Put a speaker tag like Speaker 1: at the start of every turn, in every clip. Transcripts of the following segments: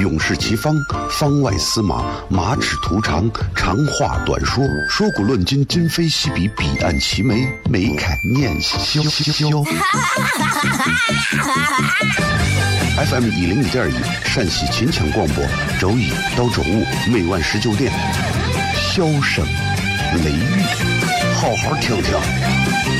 Speaker 1: 勇士齐方，方外司马，马齿图长，长话短说，说古论今，今非昔比，彼岸齐眉，眉开眼笑笑。FM 一零一点一，陕西秦腔广播，周一到周五每晚十九点，笑声雷雨，好好听听。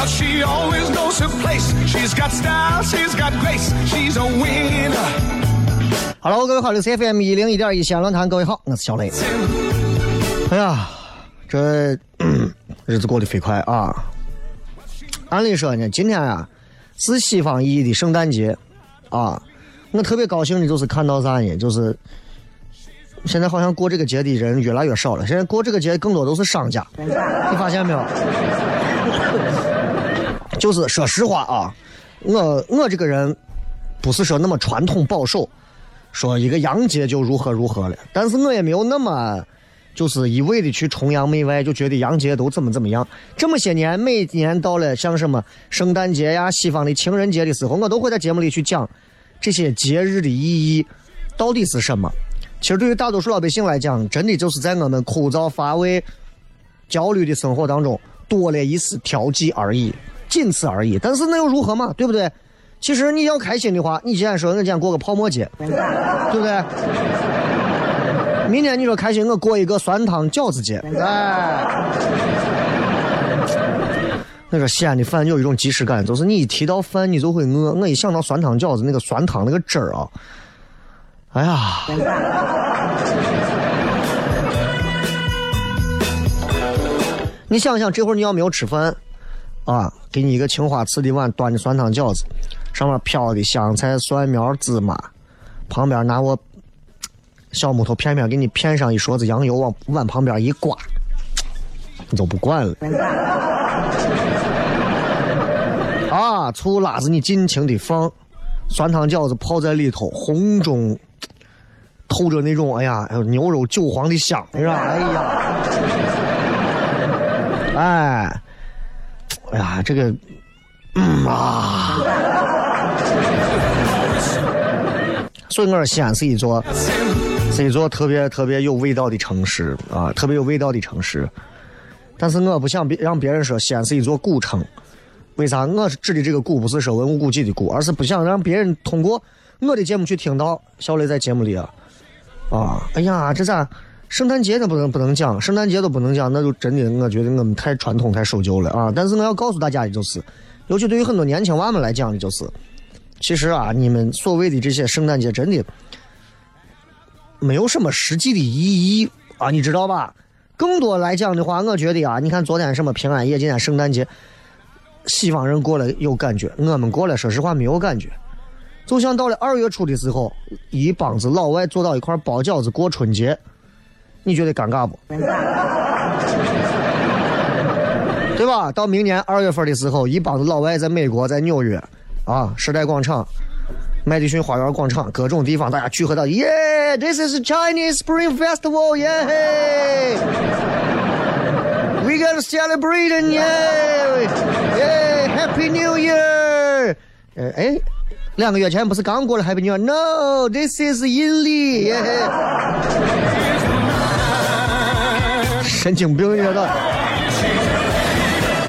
Speaker 2: But she always knows her place. She's got style, she's got grace. She's a winner.
Speaker 3: Hello，各位好，这是 FM 一零一点一西安论坛，各位好，我是小雷。哎呀，这日子过得飞快啊！按理说呢，今天啊是西方意义的圣诞节啊，我特别高兴的就是看到啥呢？就是现在好像过这个节的人越来越少了，现在过这个节更多都是商家，你发现没有？就是说实话啊，我我这个人不是说那么传统保守，说一个洋节就如何如何了，但是我也没有那么就是一味的去崇洋媚外，就觉得洋节都怎么怎么样。这么些年，每年到了像什么圣诞节呀、西方的情人节的时候，我都会在节目里去讲这些节日的意义到底是什么。其实对于大多数老百姓来讲，真的就是在我们枯燥乏味、焦虑的生活当中多了一丝调剂而已。仅此而已，但是那又如何嘛？对不对？其实你要开心的话，你既然说我今天过个泡沫节，对不对？明天你说开心，我过一个酸汤饺子节，哎。那个西安的饭有一种即视感，就是你一提到饭，你就会饿。我一想到酸汤饺子那个酸汤那个汁儿啊，哎呀！你想想，这会儿你要没有吃饭。啊，给你一个青花瓷的碗，端着酸汤饺子，上面飘的香菜、蒜苗、芝麻，旁边拿我小木头片片给你片上一勺子羊油，往碗旁边一刮，你就不管了。啊，醋辣子你尽情的放，酸汤饺子泡在里头，红中透着那种哎呀，牛肉韭黄的香，是吧？哎呀，哎。哎呀，这个，嗯啊，所以我说西安是一座，是一座特别特别有味道的城市啊，特别有味道的城市。但是我不想别让别人说西安是一座古城，为啥？我指的这个古不是说文物古迹的古，而是不想让别人通过我的节目去听到小雷在节目里啊，啊，哎呀，这咋？圣诞节都不能不能讲，圣诞节都不能讲，那就真的我觉得我们太传统太守旧了啊！但是我要告诉大家的就是，尤其对于很多年轻娃们来讲的就是，其实啊，你们所谓的这些圣诞节真的没有什么实际的意义啊，你知道吧？更多来讲的话，我觉得啊，你看昨天什么平安夜，今天圣诞节，西方人过了有感觉，我们过了说实话没有感觉。就像到了二月初的时候，一帮子老外坐到一块包饺子过春节。你觉得尴尬不？对吧？到明年二月份的时候，一帮子老外在美国，在纽约，啊，时代广场、麦迪逊花园广场，各种地方，大家聚合到，耶，This is Chinese Spring Festival，耶，We gonna celebrate，耶，耶，Happy New Year。呃，哎，两个月前不是刚过了 Happy New Year？No，this is 阴历。耶神经病，你知道？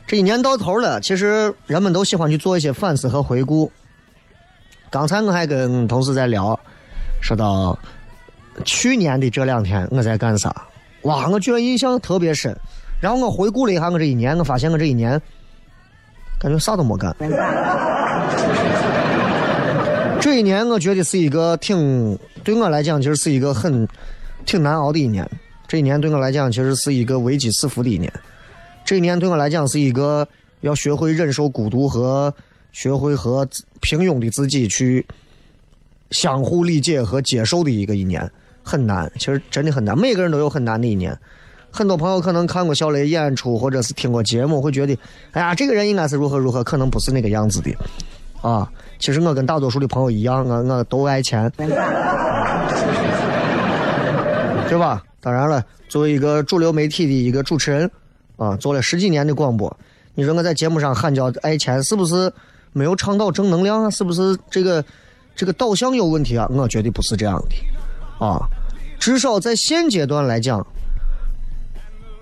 Speaker 3: 这一年到头了，其实人们都喜欢去做一些反思和回顾。刚才我还跟同事在聊，说到去年的这两天我在干啥？哇，我居然印象特别深。然后我回顾了一下我这一年，我发现我这一年感觉啥都没干。这一年我觉得是一个挺对我来讲，其实是一个很挺难熬的一年。这一年对我来讲，其实是一个危机四伏的一年。这一年对我来讲是一个要学会忍受孤独和学会和平庸的自己去相互理解和接受的一个一年，很难，其实真的很难。每个人都有很难的一年。很多朋友可能看过小雷演出，或者是听过节目，会觉得，哎呀，这个人应该是如何如何，可能不是那个样子的。啊，其实我跟大多数的朋友一样，我我都爱钱，对吧？当然了，作为一个主流媒体的一个主持人。啊，做了十几年的广播，你说我在节目上喊叫爱钱，是不是没有倡导正能量啊？是不是这个这个导向有问题啊？我觉得不是这样的，啊，至少在现阶段来讲，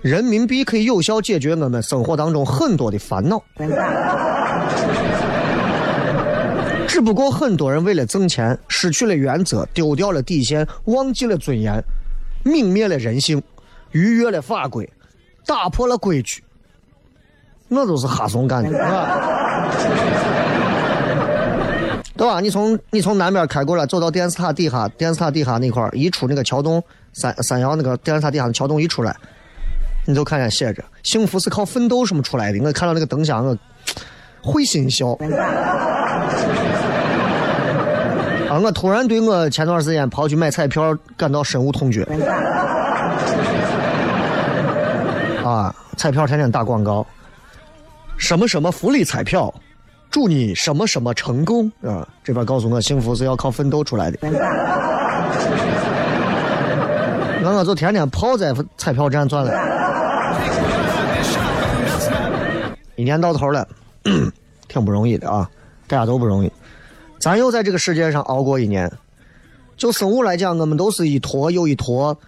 Speaker 3: 人民币可以有效解决我们生活当中很多的烦恼。只不过很多人为了挣钱，失去了原则，丢掉了底线，忘记了尊严，泯灭了人性，逾越了法规。打破了规矩，那都是哈怂干的，对吧？你从你从南边开过来，走到电视塔底下，电视塔底下那块一出那个桥洞，三三阳那个电视塔底下的桥洞一出来，你就看见写着“幸福是靠奋斗”什么出来的。我看到那个灯箱，我 会心笑。啊！我突然对我前段时间跑去买彩票感到深恶痛绝。啊！彩票天天打广告，什么什么福利彩票，祝你什么什么成功啊！这边告诉我，幸福是要靠奋斗出来的。那我就天天泡在彩票站转了。一年到头了，挺不容易的啊！大家都不容易。咱又在这个世界上熬过一年。就生物来讲，我们都是一坨又一坨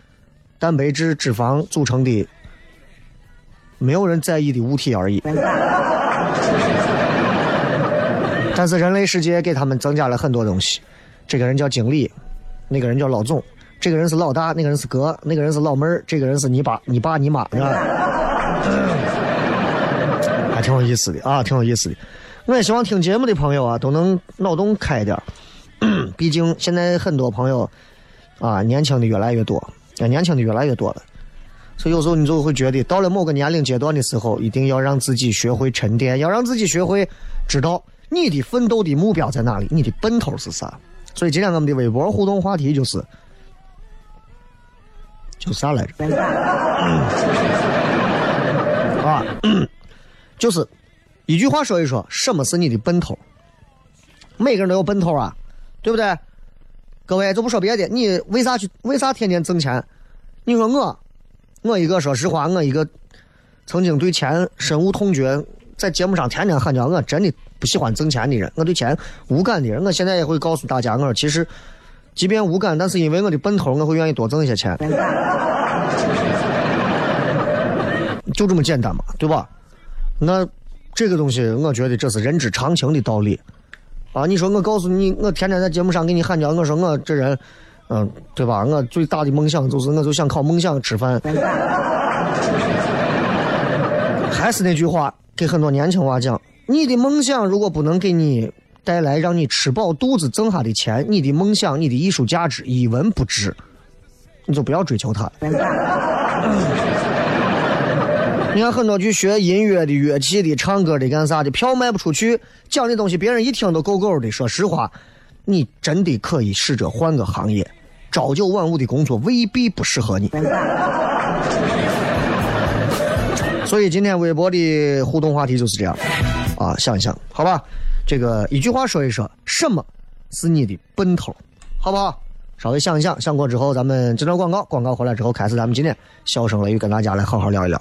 Speaker 3: 蛋白质、脂肪组成的。没有人在意的物体而已，但是人类世界给他们增加了很多东西。这个人叫经理，那个人叫老总，这个人是老大，那个人是哥，那个人是老妹儿，这个人是你爸、你爸、你妈，是吧？还挺有意思的啊，挺有意思的。我也希望听节目的朋友啊，都能脑洞开点儿 毕竟现在很多朋友啊，年轻的越来越多，年轻的越来越多了。所以有时候你就会觉得，到了某个年龄阶段的时候，一定要让自己学会沉淀，要让自己学会知道你的奋斗的目标在哪里，你的奔头是啥。所以今天我们的微博互动话题就是，就啥来着？啊，就是一句话说一说，什么是你的奔头？每个人都有奔头啊，对不对？各位就不说别的，你为啥去？为啥天天挣钱？你说我。我一个说实话，我一个曾经对钱深恶痛绝，在节目上天天喊叫，我真的不喜欢挣钱的人，我对钱无感的人，我现在也会告诉大家，我说其实，即便无感，但是因为我的奔头，我会愿意多挣一些钱，就这么简单嘛，对吧？那这个东西，我觉得这是人之常情的道理啊！你说我告诉你，我天天在节目上给你喊叫，我说我这人。嗯，对吧？我最大的梦想就是，我就想靠梦想吃饭。还是那句话，给很多年轻娃讲：你的梦想如果不能给你带来让你吃饱肚子挣下的钱，你的梦想、你的艺术价值一文不值，你就不要追求它。你看很多去学音乐的、乐器的、唱歌的、干啥的，票卖不出去，讲的东西别人一听都够够的。说实话，你真的可以试着换个行业。朝九晚五的工作未必不适合你，所以今天微博的互动话题就是这样啊，想一想，好吧，这个一句话说一说，什么是你的奔头，好不好？稍微想一想，想过之后，咱们这段广告，广告回来之后，开始咱们今天笑声雷雨跟大家来好好聊一聊，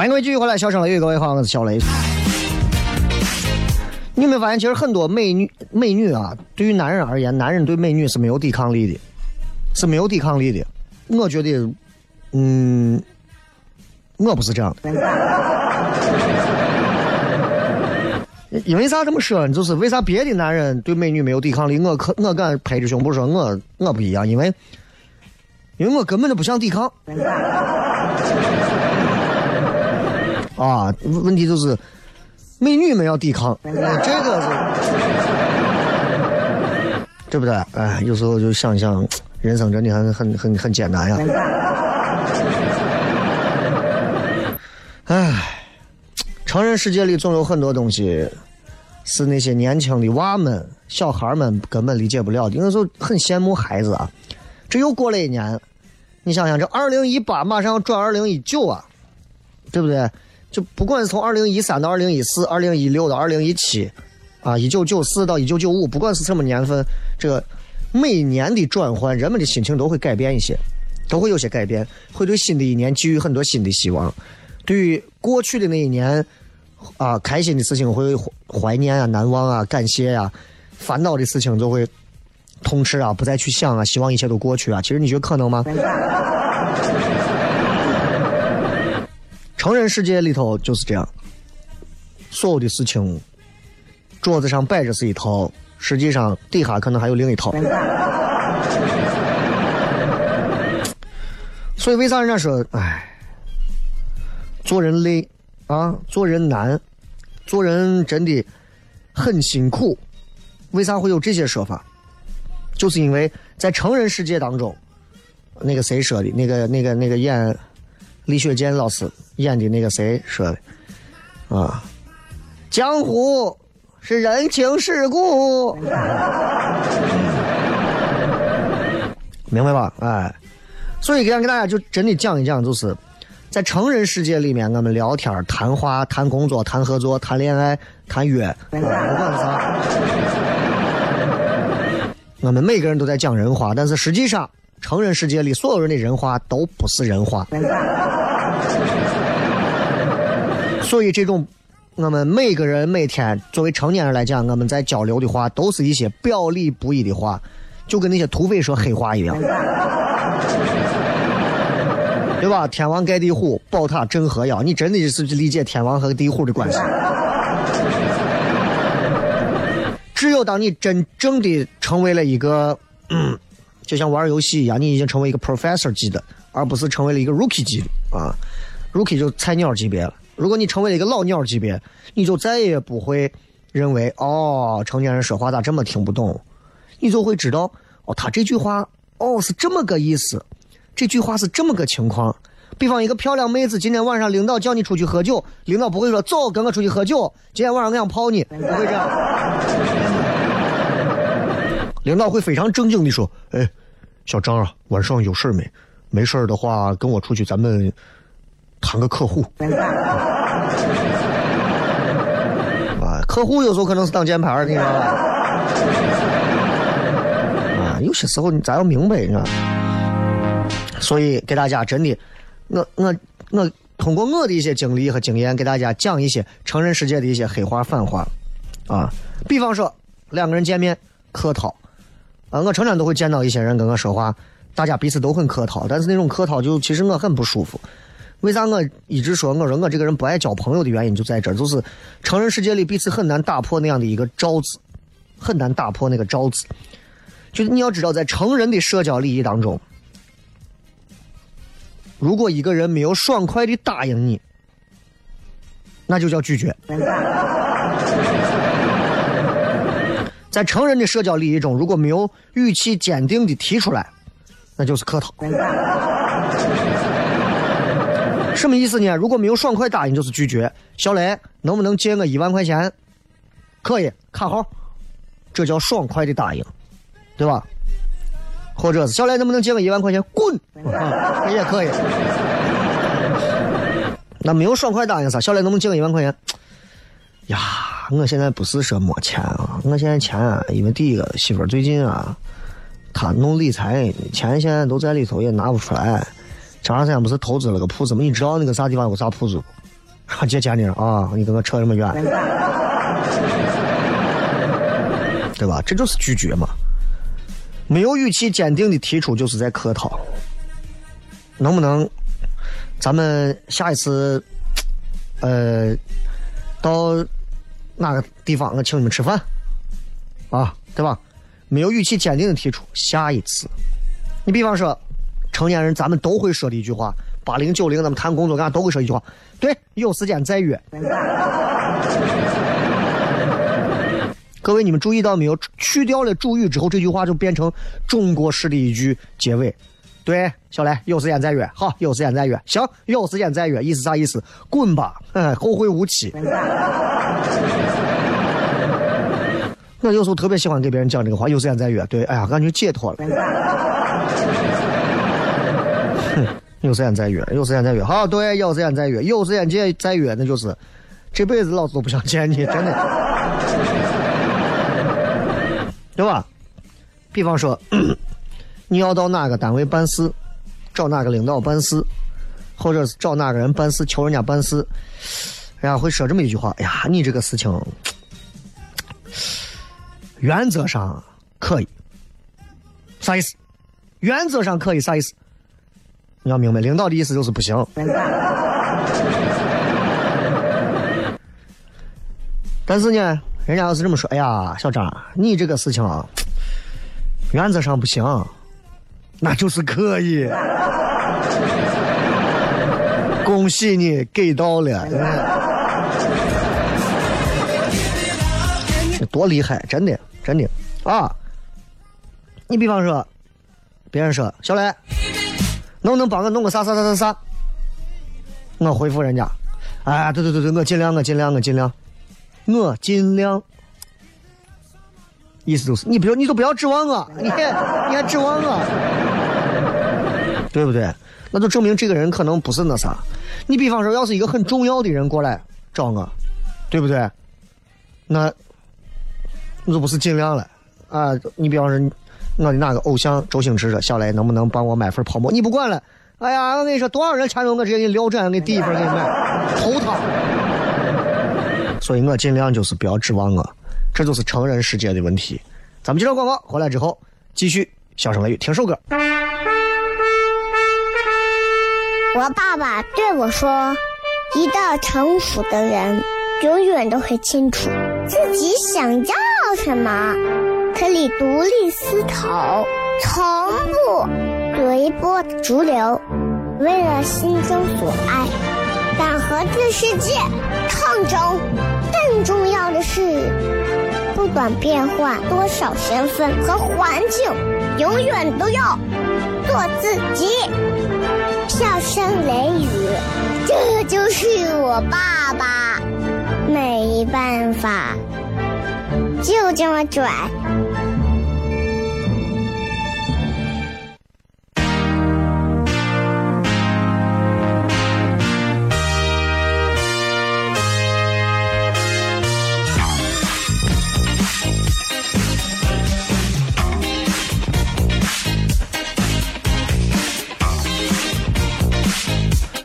Speaker 3: 欢迎各位继续回来，笑声雷雨，各位好，我是小雷。你有没有发现，其实很多美女美女啊，对于男人而言，男人对美女是没有抵抗力的，是没有抵抗力的。我觉得，嗯，我不是这样的。因为啥这么说呢？就是为啥别的男人对美女没有抵抗力，我可我敢拍着胸脯说我我不一样，因为因为我根本就不想抵抗。啊，问题就是美女们要抵抗，这个是对不对？哎，有时候就想想，人生真的很很很很艰难呀。哎，成人世界里总有很多东西是那些年轻的娃们、小孩们根本理解不了的。有时候很羡慕孩子啊，这又过了一年，你想想，这二零一八马上要转二零一九啊，对不对？就不管是从二零一三到二零一四、二零一六到二零一七，啊，一九九四到一九九五，不管是什么年份，这个每年的转换，人们的心情都会改变一些，都会有些改变，会对新的一年寄予很多新的希望。对于过去的那一年，啊，开心的事情会怀念啊、难忘啊、感谢呀；烦恼的事情就会痛斥啊、不再去想啊，希望一切都过去啊。其实你觉得可能吗？成人世界里头就是这样，所有的事情，桌子上摆着是一套，实际上底下可能还有另一套。所以为啥人家说，哎，做人累啊，做人难，做人真的很辛苦。为啥会有这些说法？就是因为在成人世界当中，那个谁说的？那个、那个、那个演。李雪健老师演的那个谁说的啊？江湖是人情世故，明白吧？哎，所以想给大家就真的讲一讲，就是在成人世界里面，我们聊天、谈话、谈工作、谈合作、谈恋爱、谈约，不管是啥，我们每个人都在讲人话，但是实际上。成人世界里，所有人的人话都不是人话，所以这种我们每个人每天作为成年人来讲，我们在交流的话都是一些表里不一的话，就跟那些土匪说黑话一样，对吧？天王盖地虎，宝塔镇河妖，你真的是理解天王和地虎的关系？只有当你真正的成为了一个。嗯。就像玩游戏一样，你已经成为一个 professor 级的，而不是成为了一个 rookie 级的啊。rookie 就菜鸟级别了。如果你成为了一个老鸟级别，你就再也不会认为哦，成年人说话咋这么听不懂，你就会知道哦，他这句话哦是这么个意思，这句话是这么个情况。比方一个漂亮妹子，今天晚上领导叫你出去喝酒，领导不会说走跟我出去喝酒，今天晚上我想泡你，不会这样。领导会非常正经地说：“哎，小张啊，晚上有事没？没事的话跟我出去，咱们谈个客户。”啊，客户有时候可能是挡箭牌你知道吧？啊，有些时候你咱要明白，你知道。所以给大家真的。我我我通过我的一些经历和经验，给大家讲一些成人世界的一些黑话反话，啊，比方说两个人见面客套，啊，我常常都会见到一些人跟我说话，大家彼此都很客套，但是那种客套就其实我很不舒服。为啥我一直说我说我这个人不爱交朋友的原因就在这，就是成人世界里彼此很难打破那样的一个罩子，很难打破那个罩子。就是你要知道，在成人的社交礼仪当中。如果一个人没有爽快的答应你，那就叫拒绝。在成人的社交礼仪中，如果没有语气坚定的提出来，那就是客套。什么意思呢？如果没有爽快答应，就是拒绝。小雷，能不能借我一万块钱？可以，卡号。这叫爽快的答应，对吧？或者是小雷能不能借我一万块钱？滚！也可以。那没有爽快答应啥？小雷能不能借我一万块钱？呀，我现在不是说没钱啊，我现在钱啊，因为第一个媳妇最近啊，她弄理财，钱现在都在里头也拿不出来。前段时间不是投资了个铺子吗？你知道那个啥地方有个啥铺子不？借钱的啊，你跟我扯这么远，对吧？这就是拒绝嘛。没有语气坚定的提出，就是在客套。能不能，咱们下一次，呃，到哪个地方我请你们吃饭，啊，对吧？没有语气坚定的提出，下一次。你比方说，成年人咱们都会说的一句话，八零九零咱们谈工作干都会说一句话，对，有时间再约。各位，你们注意到没有？去掉了主语之后，这句话就变成中国式的一句结尾。对，小雷，有时间再约。好，有时间再约。行，有时间再约。意思啥意思？滚吧，后会无期。我有时候特别喜欢给别人讲这个话，有时间再约。对，哎呀，感觉解脱了。有时间再约，有时间再约。好，对，有时间再约，有时间再再约，那就是这辈子老子都不想见你，真的。对吧？比方说，你要到哪个单位办事，找哪个领导办事，或者是找哪个人办事，求人家办事，人家会说这么一句话：“哎呀，你这个事情原则上可以，啥意思？原则上可以啥意思？你要明白，领导的意思就是不行。但是呢？人家要是这么说，哎呀，小张，你这个事情啊，原则上不行，那就是可以。恭喜你给到了，多厉害，真的，真的啊！你比方说，别人说小雷，能不能帮我弄个啥啥啥啥啥？我回复人家，哎，对对对对，我尽量，我尽量，我尽量。我尽量，意思就是你不要，你都不要指望我，你你还指望我，对不对？那就证明这个人可能不是那啥。你比方说，要是一个很重要的人过来找我，对不对？那那不是尽量了啊！你比方说，我的哪个偶像周星驰说：“小雷，能不能帮我买份泡沫？”你不管了，哎呀，我跟你说，多少人缠着我，直接给你撂枕，给你第一份给你买，头疼。所以我尽量就是不要指望我，这就是成人世界的问题。咱们接着广告，回来之后继续笑声雷雨，听首歌。
Speaker 4: 我爸爸对我说：“一个成熟的人，永远都会清楚自己想要什么，可以独立思考。”从不随波逐流，为了心中所爱，敢和这世界抗争。更重要的是，不管变换多少身份和环境，永远都要做自己。笑声雷雨，这就是我爸爸，没办法，就这么拽。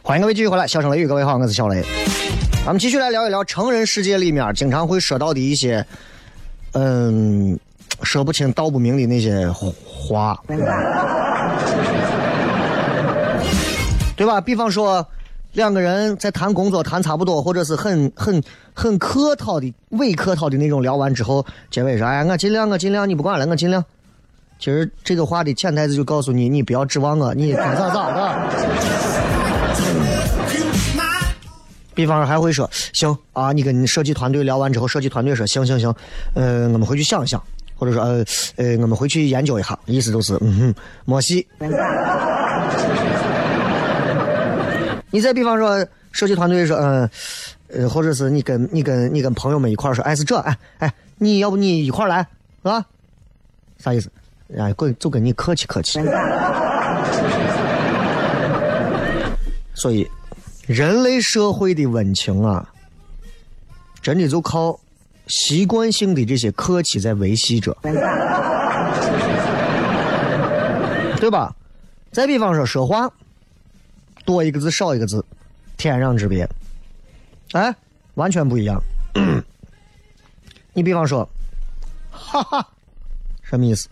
Speaker 3: 欢迎各位继续回来，笑声雷雨，各位好，我是小雷。咱们继续来聊一聊成人世界里面经常会说到的一些，嗯，说不清道不明的那些话，对吧？比方说，两个人在谈工作谈差不多，或者是很很很客套的、伪客套的那种聊完之后，结尾说：“哎，我尽量，我尽量，你不管了，我尽量。”其实这个话的潜台词就告诉你，你不要指望我，你该咋咋的。比方说还会说行啊，你跟你设计团队聊完之后，设计团队说行行行，呃，我们回去想一想，或者说呃呃，我们回去研究一下，意思就是嗯哼，没戏。你再比方说设计团队说嗯呃，或者是你跟你跟你跟朋友们一块说，哎是这哎哎，你要不你一块来啊？啥意思？哎，跟就跟你客气客气。所以。人类社会的温情啊，真的就靠习惯性的这些客气在维系着，对吧？再比方说说话，多一个字少一个字，天壤之别，哎，完全不一样。你比方说，哈哈，什么意思？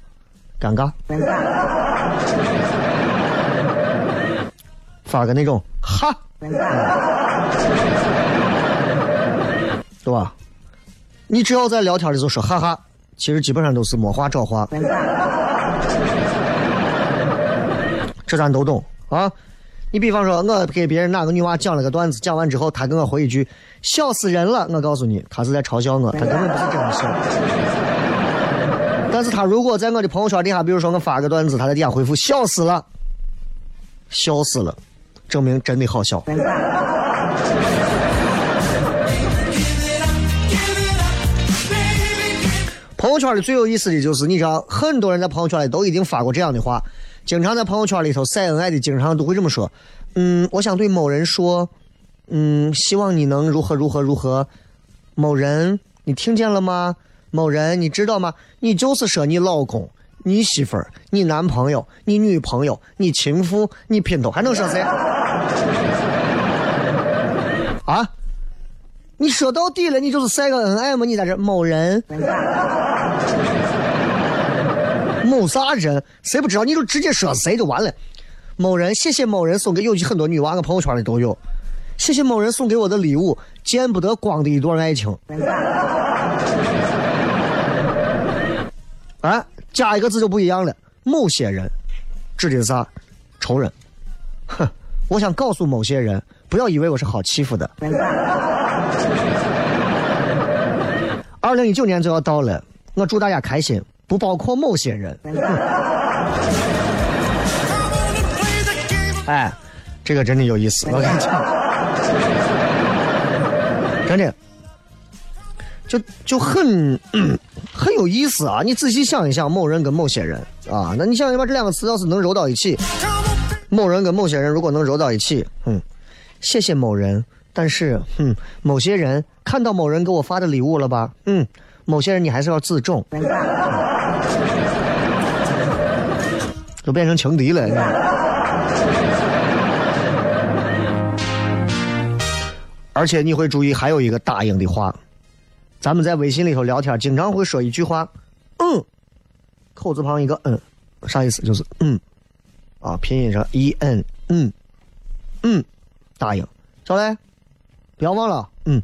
Speaker 3: 尴尬。发个那种哈。对吧？你只要在聊天的时候说哈哈，其实基本上都是没话找话。这咱都懂啊。你比方说，我给别人哪个女娃讲了个段子，讲完之后，她给我回一句“笑死人了”，我告诉你，她是在嘲笑我，她根本不是真的笑。但是她如果在我的朋友圈底下，比如说我发个段子，她在底下回复“笑死了”，笑死了。证明真的好笑。朋友圈里最有意思的就是，你知道，很多人在朋友圈里都已经发过这样的话，经常在朋友圈里头晒恩爱的，经常都会这么说：“嗯，我想对某人说，嗯，希望你能如何如何如何。”某人，你听见了吗？某人，你知道吗？你就是说你老公。你媳妇儿、你男朋友、你女朋友、你情妇、你姘头，还能说谁？啊？你说到底了，你就是晒个恩爱嘛？你在这某人，某啥人？谁不知道？你就直接说谁就完了。某人，谢谢某人送给有很多女娃，我朋友圈里都有。谢谢某人送给我的礼物，见不得光的一段爱情。啊？加一个字就不一样了。某些人指的是啥？仇人。哼，我想告诉某些人，不要以为我是好欺负的。二零一九年就要到了，我祝大家开心，不包括某些人。哎，这个真的有意思，我跟你讲，真的。就就很很有意思啊！你仔细想一想，某人跟某些人啊，那你想想把这两个词要是能揉到一起，某人跟某些人如果能揉到一起，嗯，谢谢某人，但是，嗯，某些人看到某人给我发的礼物了吧？嗯，某些人你还是要自重，都变成情敌了。而且你会注意，还有一个答应的话。咱们在微信里头聊天，经常会说一句话，嗯，口字旁一个嗯，啥意思？就是嗯，啊，拼音上 e n，嗯，嗯，答应，小雷，不要忘了，嗯，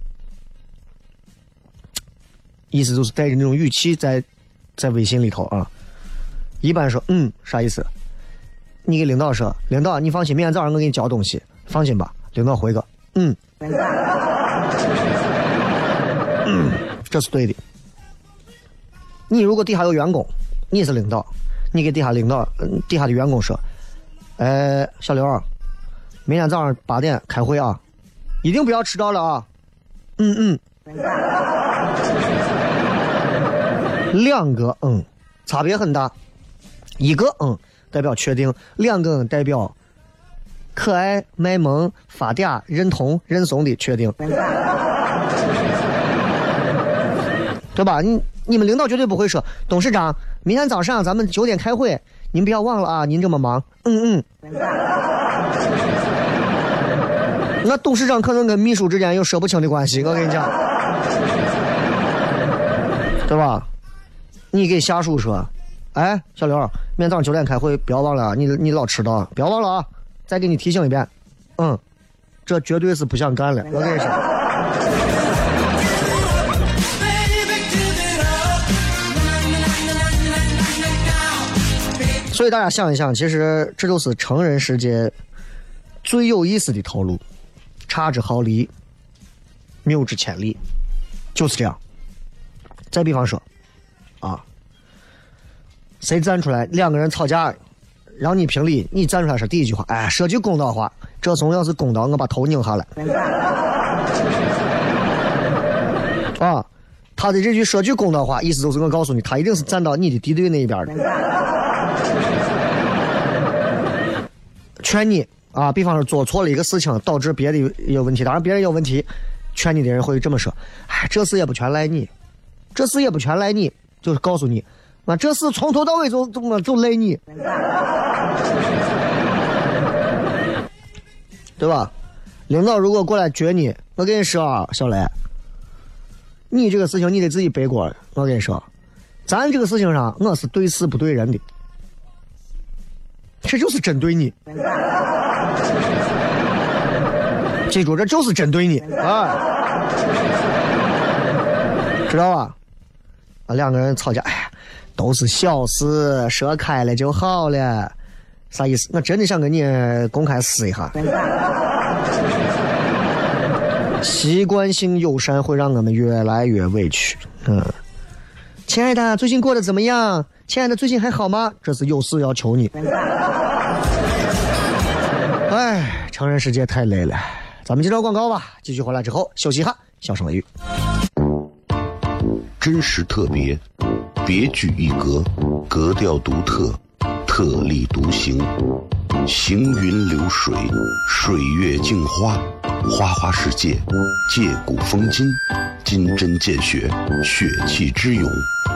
Speaker 3: 意思就是带着那种语气在在微信里头啊。一般说嗯。啥意思？你给领导说，领导你放心，明天早上我给你交东西，放心吧。领导回个嗯，嗯，这是对的。你如果底下有员工，你是领导，你给底下领导、底下的员工说，哎，小刘，明天早上八点开会啊，一定不要迟到了啊。嗯嗯。两个嗯，差别很大，一个嗯代表确定，两个嗯代表可爱、卖萌、发嗲、认同、认怂的确定，对吧？你你们领导绝对不会说，董事长，明天早上咱们九点开会，您不要忘了啊，您这么忙，嗯嗯。那董事长可能跟秘书之间有说不清的关系，我跟你讲，对吧？你给下属说，哎，小刘，明天早上九点开会，不要忘了啊，你你老迟到，不要忘了啊，再给你提醒一遍，嗯，这绝对是不想干了，我跟你说。所以大家想一想，其实这就是成人世界最有意思的套路，差之毫厘，谬之千里，就是这样。再比方说，啊，谁站出来两个人吵架，让你评理，你站出来说第一句话，哎，说句公道话，这怂要是公道，我把头拧下来。啊，他的这句说句公道话，意思就是我告诉你，他一定是站到你的敌对那一边的。劝你啊，比方说做错了一个事情，导致别的有问题，当然别人有问题，劝你的人会这么说：“哎，这事也不全赖你，这事也不全赖你，就是告诉你，那这事从头到尾就怎么就赖你，对吧？领导如果过来撅你，我跟你说啊，小雷，你这个事情你得自己背锅。我跟你说，咱这个事情上，我是对事不对人的。”这就是针对你，记住，这就是针对你啊，知道吧？啊，两个人吵架，哎，都是小事，说开了就好了，啥意思？我真的想跟你公开撕一下。习惯性友善会让我们越来越委屈。嗯，亲爱的，最近过得怎么样？亲爱的，最近还好吗？这是有事要求你。哎，成人世界太累了，咱们接着广告吧。继续回来之后休息一下，小声雷雨。
Speaker 1: 真实特别，别具一格，格调独特，特立独行，行云流水，水月镜花，花花世界，借古风今，金针见血，血气之勇，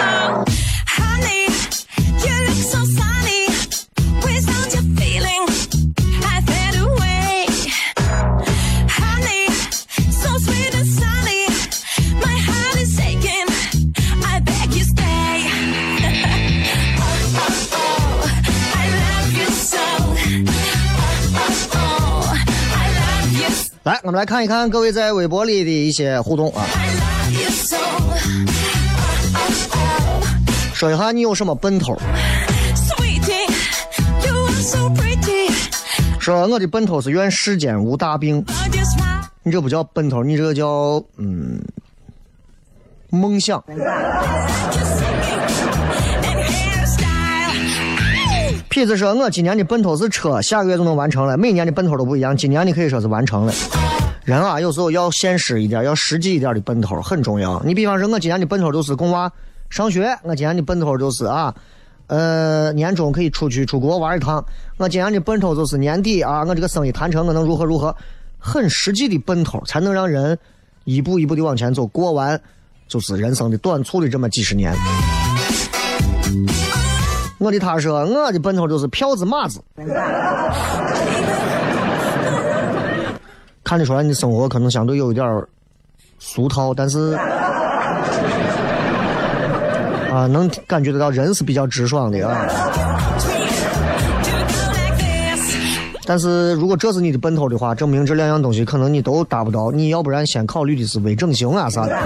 Speaker 5: Honey, you look so sunny. Without your feeling, I fade away. Honey, so sweet and sunny. My heart is aching. I beg you stay. oh, oh, oh, I love you so. Oh, oh, oh, I love you.
Speaker 3: 来，我们来看一看各位在微博里的一些互动啊。
Speaker 5: I love you so.
Speaker 3: 说一下你有什么奔头？说我的奔头是愿世间无大病，你这不叫奔头，你这个叫嗯梦想。痞子说，我今年的奔头是车，下个月就能完成了。每年的奔头都不一样，今年你可以说是完成了。人啊，有时候要现实一点，要实际一点的奔头很重要。你比方说，我今年的奔头就是供娃上学，我今年的奔头就是啊，呃，年终可以出去出国玩一趟。我今年的奔头就是年底啊，我这个生意谈成，我能如何如何，很实际的奔头，才能让人一步一步的往前走，过完就是人生的短促的这么几十年。我的他说，我的奔头就是票子马子。看得出来，你生活可能相对有一点俗套，但是啊，能感觉得到人是比较直爽的啊。但是如果这是你的奔头的话，证明这两样东西可能你都达不到。你要不然先考虑的是微整形啊啥的。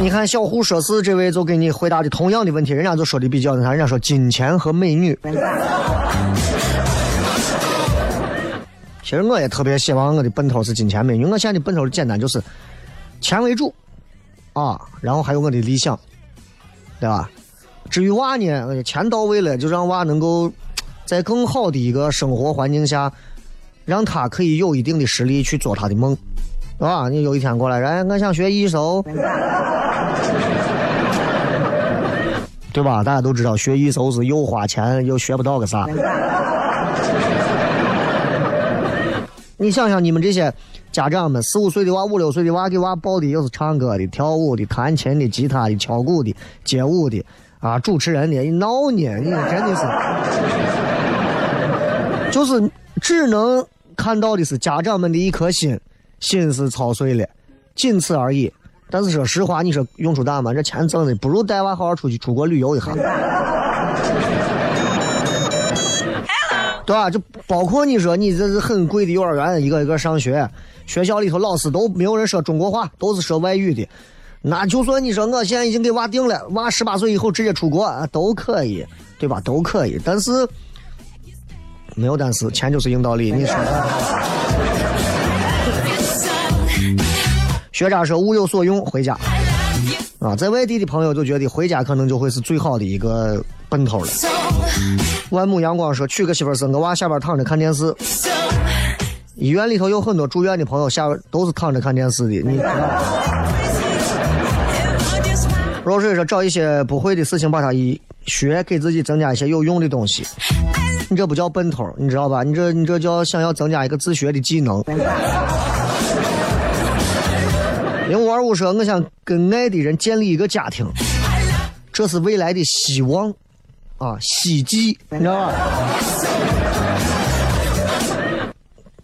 Speaker 3: 你看小胡说事这位就给你回答的同样的问题，人家就说的比较那啥，人家说金钱和美女。其实我也特别希望我的奔头是金钱美女。我现在的奔头简单就是钱为主啊，然后还有我的理想，对吧？至于娃呢，钱到位了，就让娃能够在更好的一个生活环境下，让他可以有一定的实力去做他的梦，是吧？你有一天过来，哎，我想学艺术，对吧？大家都知道学艺术是又花钱又学不到个啥。你想想，你们这些家长们，四五岁的娃、五六岁的娃，给娃报的又是唱歌的、跳舞的、弹琴的、吉他的、敲鼓的、街舞的，啊，主持人的，你闹呢？你真的是，就是只能看到的是家长们的一颗心，心是操碎了，仅此而已。但是说实话，你说用处大吗？这钱挣的不如带娃好好出去出国旅游一下。对吧？就包括你说你这是很贵的幼儿园，一个一个上学，学校里头老师都没有人说中国话，都是说外语的。那就算你说我现在已经给娃定了，娃十八岁以后直接出国啊，都可以，对吧？都可以。但是没有但是，钱就是硬道理。你说，学渣说物有所用，回家啊，在外地的朋友就觉得回家可能就会是最好的一个奔头了。万亩阳光说娶个媳妇生个娃，下边躺着看电视。医院里头有很多住院的朋友，下边都是躺着看电视的。你若水说找一些不会的事情，把它一学，给自己增加一些有用的东西。你这不叫奔头，你知道吧？你这你这叫想要增加一个自学的技能。零五二五说，我想跟爱的人建立一个家庭，这是未来的希望啊，希冀，你知道吧？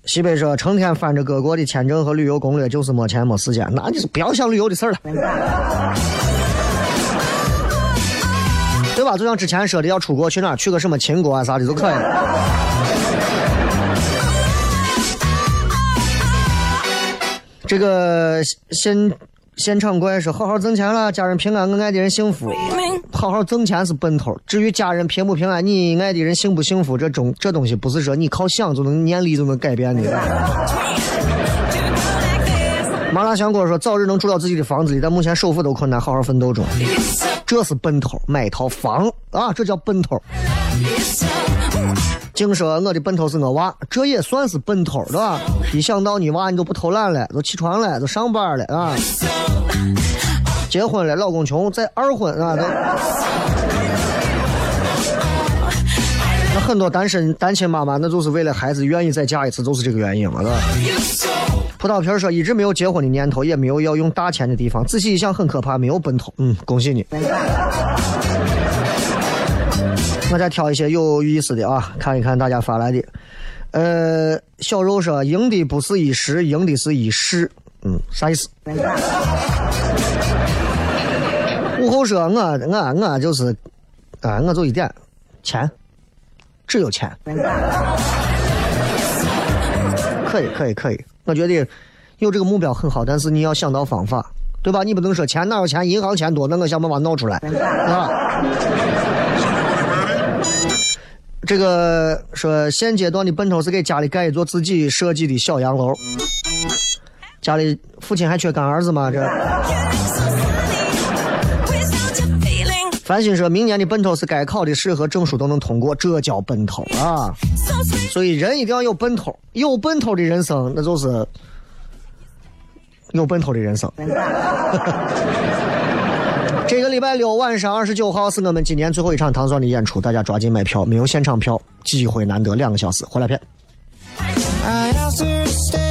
Speaker 3: 西北说，成天翻着各国的签证和旅游攻略，就是没钱没时间，那你是不要想旅游的事儿了。对吧？就像之前说的，要出国去哪，去个什么秦国啊啥的就可以这个现现场怪说，好好挣钱了，家人平安，我爱的人幸福。好好挣钱是奔头，至于家人平不平安，你爱的人幸不幸福，这种这东西不是说你靠想就能念力就能改变的。麻辣香锅说，早日能住到自己的房子里，但目前首付都困难，好好奋斗中。这是奔头，买套房啊，这叫奔头。净说我的奔头是我娃，这也算是奔头，对吧？一想到你娃，你都不偷懒了，都起床了，都上班了啊。结婚了，老公穷，再二婚啊都。那很多单身单亲妈妈，那就是为了孩子愿意再嫁一次，就是这个原因了，对吧？葡萄皮说一直没有结婚的念头，也没有要用大钱的地方。仔细一想，很可怕，没有奔头。嗯，恭喜你。我再挑一些有意思的啊，看一看大家发来的。呃，小肉说赢的不是一时，赢的是一世。嗯，啥意思？午后说我我我就是，啊，我就一点钱，只有钱。可以，可以，可以。我觉得有这个目标很好，但是你要想到方法，对吧？你不能说钱哪有钱，银行钱多，那我想办法闹出来，啊。这个说现阶段的奔头是给家里盖一座自己设计的小洋楼。家里父亲还缺干儿子吗？这繁星说，明年的奔头是该考的试和证书都能通过，这叫奔头啊！所以人一定要有奔头，有奔头的人生，那就是有奔头的人生。这个礼拜六晚上二十九号是我们今年最后一场糖蒜的演出，大家抓紧买票，没有现场票，机会难得，两个小时，回来片。
Speaker 2: I asked her